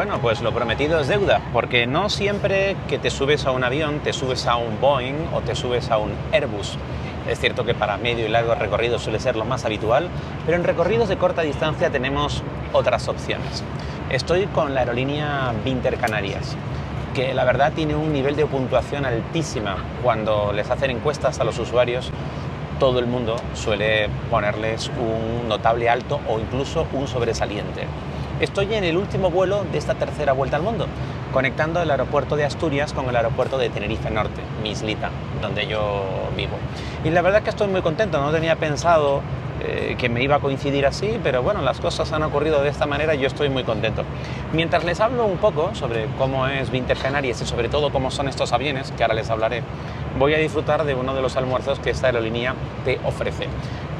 Bueno, pues lo prometido es deuda, porque no siempre que te subes a un avión te subes a un Boeing o te subes a un Airbus. Es cierto que para medio y largo recorrido suele ser lo más habitual, pero en recorridos de corta distancia tenemos otras opciones. Estoy con la aerolínea Vinter Canarias, que la verdad tiene un nivel de puntuación altísima. Cuando les hacen encuestas a los usuarios, todo el mundo suele ponerles un notable alto o incluso un sobresaliente. Estoy en el último vuelo de esta tercera vuelta al mundo, conectando el aeropuerto de Asturias con el aeropuerto de Tenerife Norte, mi islita, donde yo vivo. Y la verdad que estoy muy contento, no tenía pensado eh, que me iba a coincidir así, pero bueno, las cosas han ocurrido de esta manera y yo estoy muy contento. Mientras les hablo un poco sobre cómo es Vinter Canarias y sobre todo cómo son estos aviones, que ahora les hablaré, voy a disfrutar de uno de los almuerzos que esta aerolínea te ofrece.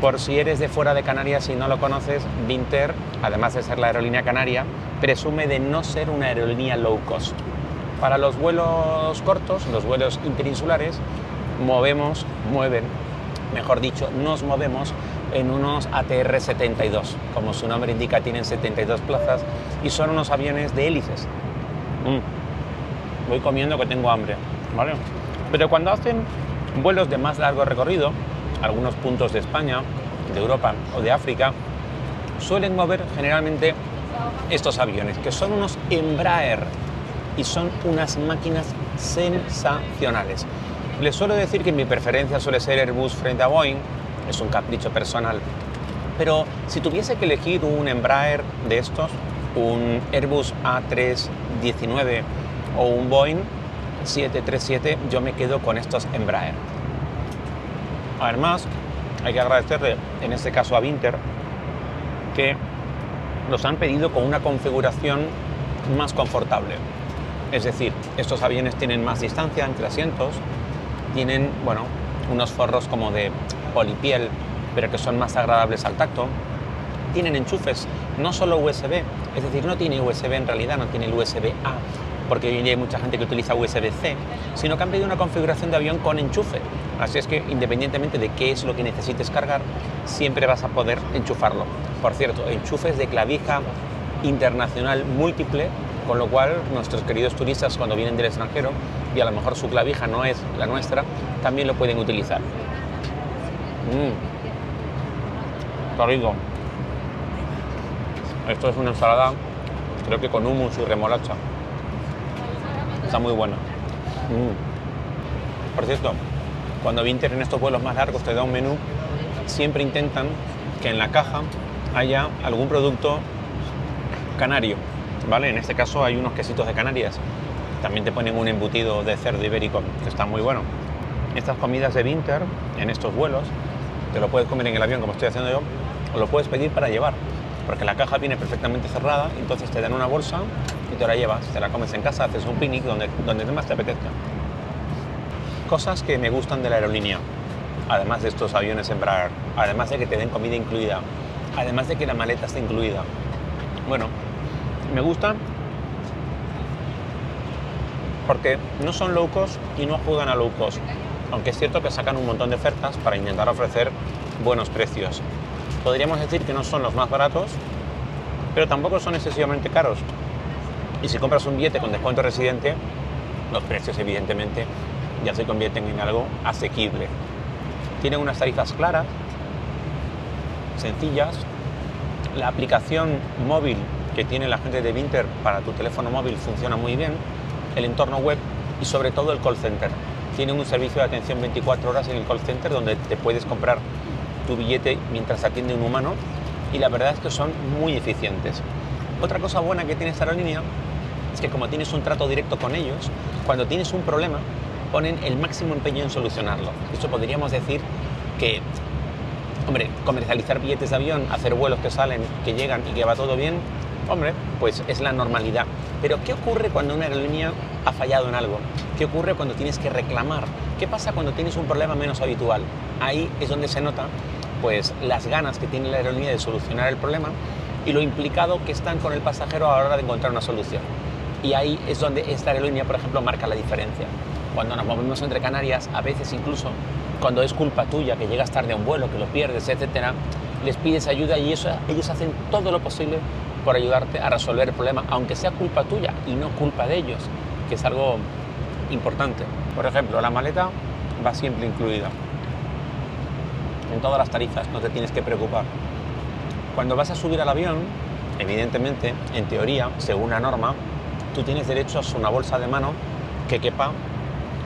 Por si eres de fuera de Canarias y no lo conoces, Vinter, además de ser la aerolínea canaria, presume de no ser una aerolínea low cost. Para los vuelos cortos, los vuelos interinsulares, movemos, mueven, mejor dicho, nos movemos en unos ATR 72. Como su nombre indica, tienen 72 plazas y son unos aviones de hélices. Mm. Voy comiendo que tengo hambre, ¿vale? Pero cuando hacen vuelos de más largo recorrido, algunos puntos de España, de Europa o de África, suelen mover generalmente estos aviones, que son unos Embraer y son unas máquinas sensacionales. Les suelo decir que mi preferencia suele ser Airbus frente a Boeing, es un capricho personal. Pero si tuviese que elegir un Embraer de estos, un Airbus A319 o un Boeing 737, yo me quedo con estos Embraer. Además, hay que agradecerle en este caso a Winter que los han pedido con una configuración más confortable. Es decir, estos aviones tienen más distancia entre asientos, tienen, bueno, unos forros como de polipiel, pero que son más agradables al tacto. Tienen enchufes, no solo USB, es decir, no tiene USB en realidad, no tiene el USB-A, porque hoy en día hay mucha gente que utiliza USB-C, sino que han pedido una configuración de avión con enchufe. Así es que independientemente de qué es lo que necesites cargar, siempre vas a poder enchufarlo. Por cierto, enchufes de clavija internacional múltiple, con lo cual nuestros queridos turistas cuando vienen del extranjero y a lo mejor su clavija no es la nuestra, también lo pueden utilizar. Mmm. rico. Esto es una ensalada, creo que con hummus y remolacha. Está muy buena. Mm. Por cierto, cuando Vinter en estos vuelos más largos te da un menú, siempre intentan que en la caja haya algún producto canario, ¿vale? En este caso hay unos quesitos de Canarias. También te ponen un embutido de cerdo ibérico que está muy bueno. Estas comidas de Vinter en estos vuelos te lo puedes comer en el avión como estoy haciendo yo, o lo puedes pedir para llevar, porque la caja viene perfectamente cerrada, entonces te dan una bolsa y te la llevas, te la comes en casa, haces un picnic donde, donde más te apetezca. Cosas que me gustan de la aerolínea, además de estos aviones Embraer, además de que te den comida incluida, además de que la maleta esté incluida. Bueno, me gustan porque no son low cost y no juegan a low aunque es cierto que sacan un montón de ofertas para intentar ofrecer buenos precios. Podríamos decir que no son los más baratos, pero tampoco son excesivamente caros. Y si compras un billete con descuento residente, los precios evidentemente ya se convierten en algo asequible. Tienen unas tarifas claras, sencillas. La aplicación móvil que tiene la gente de Winter para tu teléfono móvil funciona muy bien. El entorno web y sobre todo el call center tienen un servicio de atención 24 horas en el call center donde te puedes comprar tu billete mientras atiende un humano y la verdad es que son muy eficientes. Otra cosa buena que tiene esta aerolínea es que como tienes un trato directo con ellos, cuando tienes un problema ponen el máximo empeño en solucionarlo. Esto podríamos decir que, hombre, comercializar billetes de avión, hacer vuelos que salen, que llegan y que va todo bien, hombre, pues es la normalidad. Pero ¿qué ocurre cuando una aerolínea ha fallado en algo? ¿Qué ocurre cuando tienes que reclamar? ¿Qué pasa cuando tienes un problema menos habitual? Ahí es donde se nota pues las ganas que tiene la aerolínea de solucionar el problema y lo implicado que están con el pasajero a la hora de encontrar una solución. Y ahí es donde esta aerolínea, por ejemplo, marca la diferencia. Cuando nos movemos entre Canarias, a veces incluso cuando es culpa tuya que llegas tarde a un vuelo, que lo pierdes, etcétera, les pides ayuda y eso, ellos hacen todo lo posible por ayudarte a resolver el problema, aunque sea culpa tuya y no culpa de ellos, que es algo importante. Por ejemplo, la maleta va siempre incluida. En todas las tarifas, no te tienes que preocupar. Cuando vas a subir al avión, evidentemente, en teoría, según la norma, tú tienes derecho a una bolsa de mano que quepa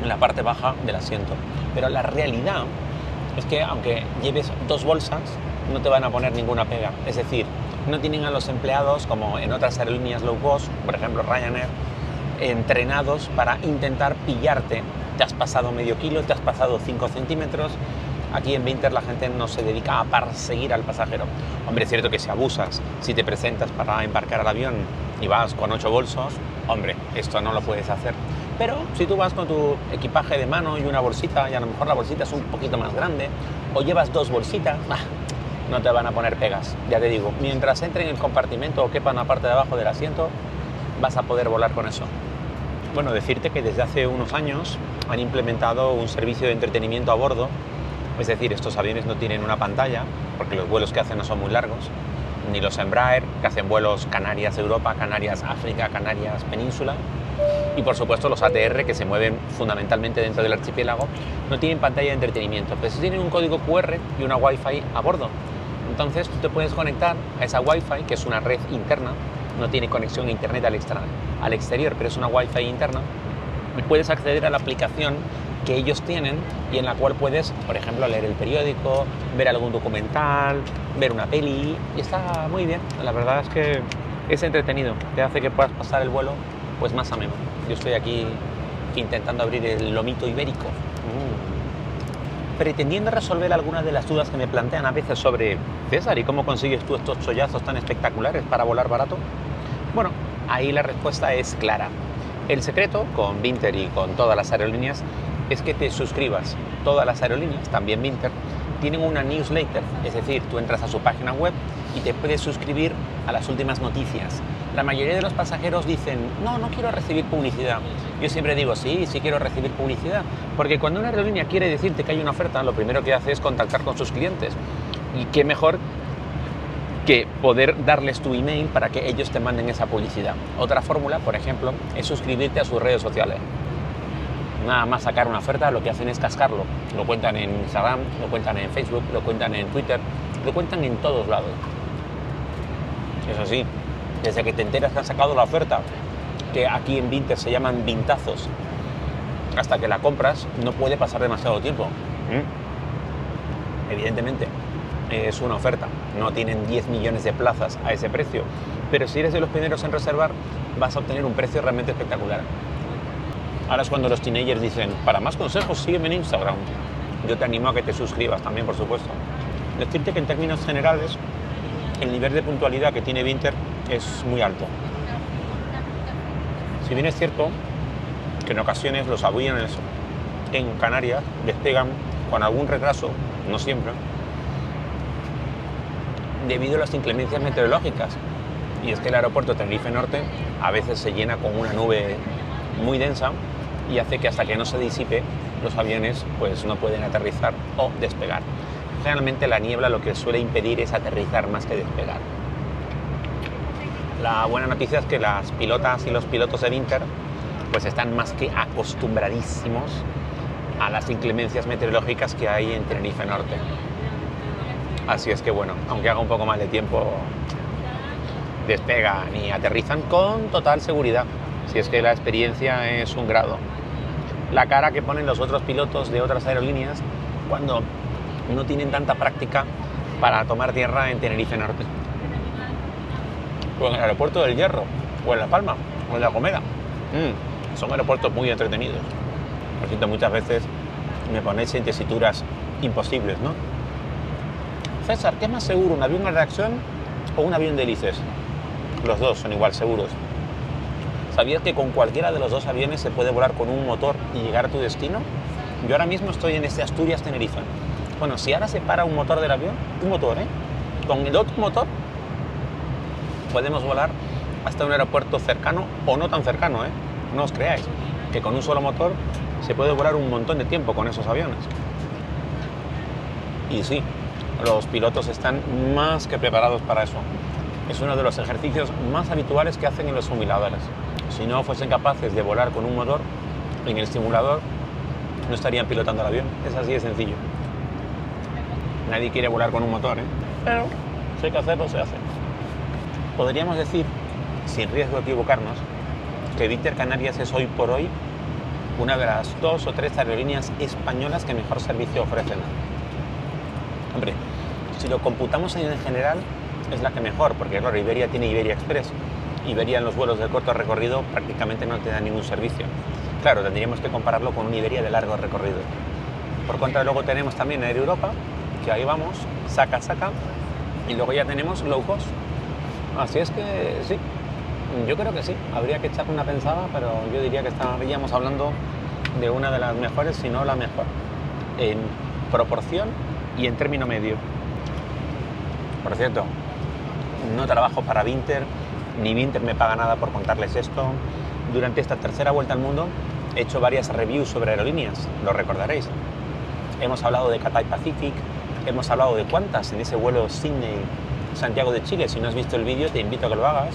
en la parte baja del asiento. Pero la realidad es que aunque lleves dos bolsas, no te van a poner ninguna pega. Es decir, no tienen a los empleados, como en otras aerolíneas low cost, por ejemplo Ryanair, entrenados para intentar pillarte. Te has pasado medio kilo, te has pasado 5 centímetros. Aquí en Winter la gente no se dedica a perseguir al pasajero. Hombre, es cierto que si abusas, si te presentas para embarcar al avión y vas con 8 bolsos, hombre, esto no lo puedes hacer. Pero si tú vas con tu equipaje de mano y una bolsita, y a lo mejor la bolsita es un poquito más grande, o llevas dos bolsitas, no te van a poner pegas. Ya te digo, mientras entre en el compartimento o quepa en la parte de abajo del asiento, vas a poder volar con eso. Bueno, decirte que desde hace unos años han implementado un servicio de entretenimiento a bordo, es decir, estos aviones no tienen una pantalla, porque los vuelos que hacen no son muy largos, ni los Embraer, que hacen vuelos Canarias-Europa, Canarias-África, Canarias-Península, y por supuesto los ATR que se mueven fundamentalmente dentro del archipiélago no tienen pantalla de entretenimiento, pero sí tienen un código QR y una Wi-Fi a bordo. Entonces tú te puedes conectar a esa Wi-Fi, que es una red interna, no tiene conexión a internet al, exterior, pero es una Wi-Fi interna, y puedes acceder a la aplicación que ellos tienen y en la cual puedes, por ejemplo, leer el periódico, ver algún documental, ver una peli, y está muy bien. La verdad es que es entretenido, te hace que puedas pasar el vuelo pues más ameno. Yo estoy aquí intentando abrir el lomito ibérico. Mm. Pretendiendo resolver algunas de las dudas que me plantean a veces sobre César y cómo consigues tú estos chollazos tan espectaculares para volar barato. Bueno, ahí la respuesta es clara. El secreto con Vinter y con todas las aerolíneas es que te suscribas. Todas las aerolíneas, también Vinter, tienen una newsletter, es decir, tú entras a su página web y te puedes suscribir a las últimas noticias, la mayoría de los pasajeros dicen, no, no quiero recibir publicidad. Yo siempre digo, sí, sí quiero recibir publicidad, porque cuando una aerolínea quiere decirte que hay una oferta, lo primero que hace es contactar con sus clientes. Y qué mejor que poder darles tu email para que ellos te manden esa publicidad. Otra fórmula, por ejemplo, es suscribirte a sus redes sociales. Nada más sacar una oferta, lo que hacen es cascarlo. Lo cuentan en Instagram, lo cuentan en Facebook, lo cuentan en Twitter, lo cuentan en todos lados. Es así desde que te enteras que han sacado la oferta, que aquí en Vinter se llaman vintazos, hasta que la compras, no puede pasar demasiado tiempo. ¿Mm? Evidentemente, es una oferta, no tienen 10 millones de plazas a ese precio, pero si eres de los primeros en reservar, vas a obtener un precio realmente espectacular. Ahora es cuando los teenagers dicen, para más consejos sígueme en Instagram. Yo te animo a que te suscribas también, por supuesto. Decirte que en términos generales, el nivel de puntualidad que tiene Vinter es muy alto. Si bien es cierto que en ocasiones los aviones en Canarias despegan con algún retraso, no siempre, debido a las inclemencias meteorológicas. Y es que el aeropuerto Tenerife Norte a veces se llena con una nube muy densa y hace que hasta que no se disipe los aviones pues no pueden aterrizar o despegar. Generalmente la niebla lo que suele impedir es aterrizar más que despegar. La buena noticia es que las pilotas y los pilotos de Winter pues están más que acostumbradísimos a las inclemencias meteorológicas que hay en Tenerife Norte. Así es que bueno, aunque haga un poco más de tiempo, despegan y aterrizan con total seguridad, si es que la experiencia es un grado. La cara que ponen los otros pilotos de otras aerolíneas cuando no tienen tanta práctica para tomar tierra en Tenerife Norte o en el aeropuerto del Hierro, o en La Palma, o en La Gomera. Mm, son aeropuertos muy entretenidos. Por cierto, muchas veces me ponéis en tesituras imposibles, ¿no? César, ¿qué es más seguro, un avión de reacción o un avión de hélices? Los dos son igual seguros. ¿Sabías que con cualquiera de los dos aviones se puede volar con un motor y llegar a tu destino? Yo ahora mismo estoy en este Asturias Tenerife. Bueno, si ahora se para un motor del avión, un motor, ¿eh? Con el otro motor podemos volar hasta un aeropuerto cercano o no tan cercano, ¿eh? no os creáis, que con un solo motor se puede volar un montón de tiempo con esos aviones. Y sí, los pilotos están más que preparados para eso. es uno de los ejercicios más habituales que hacen en los simuladores. Si no fuesen capaces de volar con un motor en el simulador, no estarían pilotando el avión. Es así de sencillo. Nadie quiere volar con un motor, ¿eh? pero si hay que hacerlo, se hace. Podríamos decir, sin riesgo de equivocarnos, que Viter Canarias es hoy por hoy una de las dos o tres aerolíneas españolas que mejor servicio ofrecen. Hombre, si lo computamos en general, es la que mejor, porque claro, Iberia tiene Iberia Express. Iberia en los vuelos de corto recorrido prácticamente no te da ningún servicio. Claro, tendríamos que compararlo con un Iberia de largo recorrido. Por contra, luego tenemos también Air Europa, que ahí vamos, saca, saca, y luego ya tenemos low cost. Así es que sí, yo creo que sí, habría que echar una pensada, pero yo diría que estaríamos hablando de una de las mejores, si no la mejor, en proporción y en término medio. Por cierto, no trabajo para Vinter, ni Vinter me paga nada por contarles esto. Durante esta tercera vuelta al mundo he hecho varias reviews sobre aerolíneas, lo recordaréis. Hemos hablado de Cathay Pacific, hemos hablado de cuántas en ese vuelo Sydney-Santiago de Chile. Si no has visto el vídeo, te invito a que lo hagas.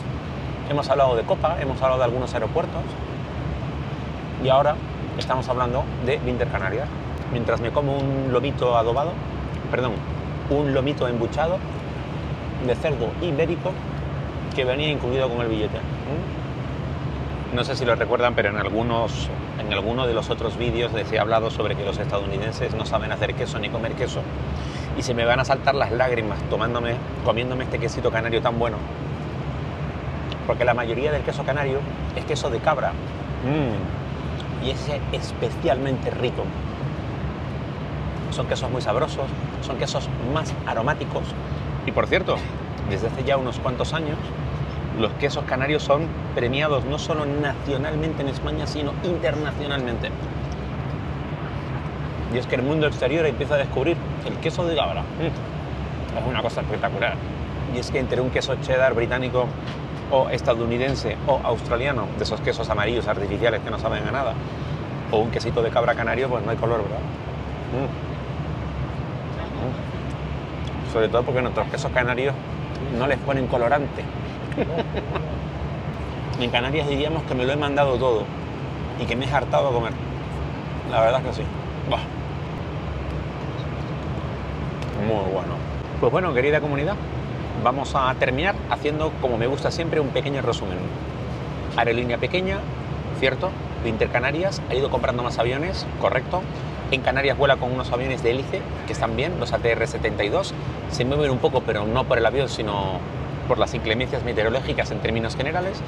Hemos hablado de Copa, hemos hablado de algunos aeropuertos y ahora estamos hablando de Vinter Canarias. Mientras me como un lomito adobado, perdón, un lomito embuchado de cerdo ibérico que venía incluido con el billete. No sé si lo recuerdan, pero en algunos en alguno de los otros vídeos les he hablado sobre que los estadounidenses no saben hacer queso ni comer queso. Y se me van a saltar las lágrimas tomándome, comiéndome este quesito canario tan bueno. Porque la mayoría del queso canario es queso de cabra. Mm. Y es especialmente rico. Son quesos muy sabrosos, son quesos más aromáticos. Y por cierto, desde hace ya unos cuantos años, los quesos canarios son premiados no solo nacionalmente en España, sino internacionalmente. Y es que el mundo exterior empieza a descubrir el queso de Gabra. Mm. Es una cosa espectacular. Y es que entre un queso cheddar británico o estadounidense o australiano, de esos quesos amarillos artificiales que no saben a nada, o un quesito de cabra canario, pues no hay color, ¿verdad? Mm. Mm. Sobre todo porque nuestros quesos canarios no les ponen colorante. En Canarias diríamos que me lo he mandado todo y que me he hartado a comer. La verdad es que sí. Muy bueno. Pues bueno, querida comunidad, vamos a terminar haciendo, como me gusta siempre, un pequeño resumen. Aerolínea pequeña, cierto, de Intercanarias, ha ido comprando más aviones, correcto. En Canarias vuela con unos aviones de hélice, que están bien, los ATR-72. Se mueven un poco, pero no por el avión, sino por las inclemencias meteorológicas en términos generales.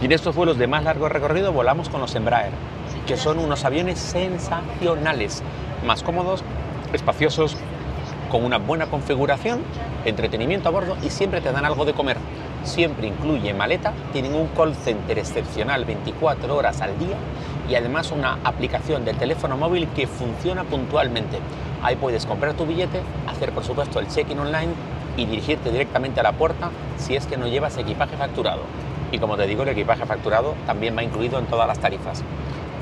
Y en estos vuelos de más largo recorrido volamos con los Embraer, que son unos aviones sensacionales, más cómodos, espaciosos, con una buena configuración, entretenimiento a bordo y siempre te dan algo de comer. Siempre incluye maleta, tienen un call center excepcional 24 horas al día y además una aplicación del teléfono móvil que funciona puntualmente. Ahí puedes comprar tu billete, hacer por supuesto el check-in online y dirigirte directamente a la puerta si es que no llevas equipaje facturado. Y como te digo, el equipaje facturado también va incluido en todas las tarifas.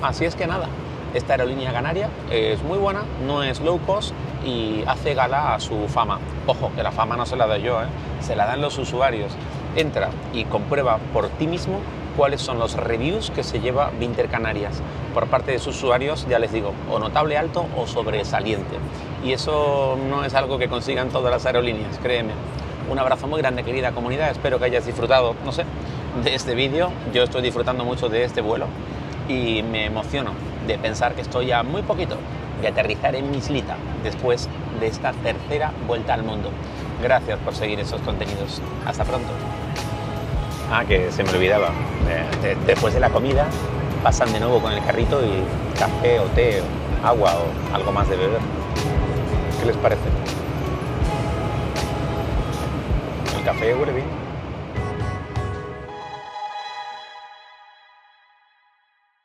Así es que nada, esta aerolínea canaria es muy buena, no es low cost y hace gala a su fama. Ojo, que la fama no se la doy yo, ¿eh? se la dan los usuarios. Entra y comprueba por ti mismo cuáles son los reviews que se lleva Vinter Canarias por parte de sus usuarios, ya les digo, o notable alto o sobresaliente. Y eso no es algo que consigan todas las aerolíneas, créeme. Un abrazo muy grande, querida comunidad. Espero que hayas disfrutado, no sé, de este vídeo. Yo estoy disfrutando mucho de este vuelo y me emociono de pensar que estoy a muy poquito de aterrizar en mi islita después de esta tercera vuelta al mundo. Gracias por seguir esos contenidos. Hasta pronto. Ah, que se me olvidaba. Eh, después de la comida pasan de nuevo con el carrito y café o té o agua o algo más de beber. ¿Qué les parece? El café huele bien.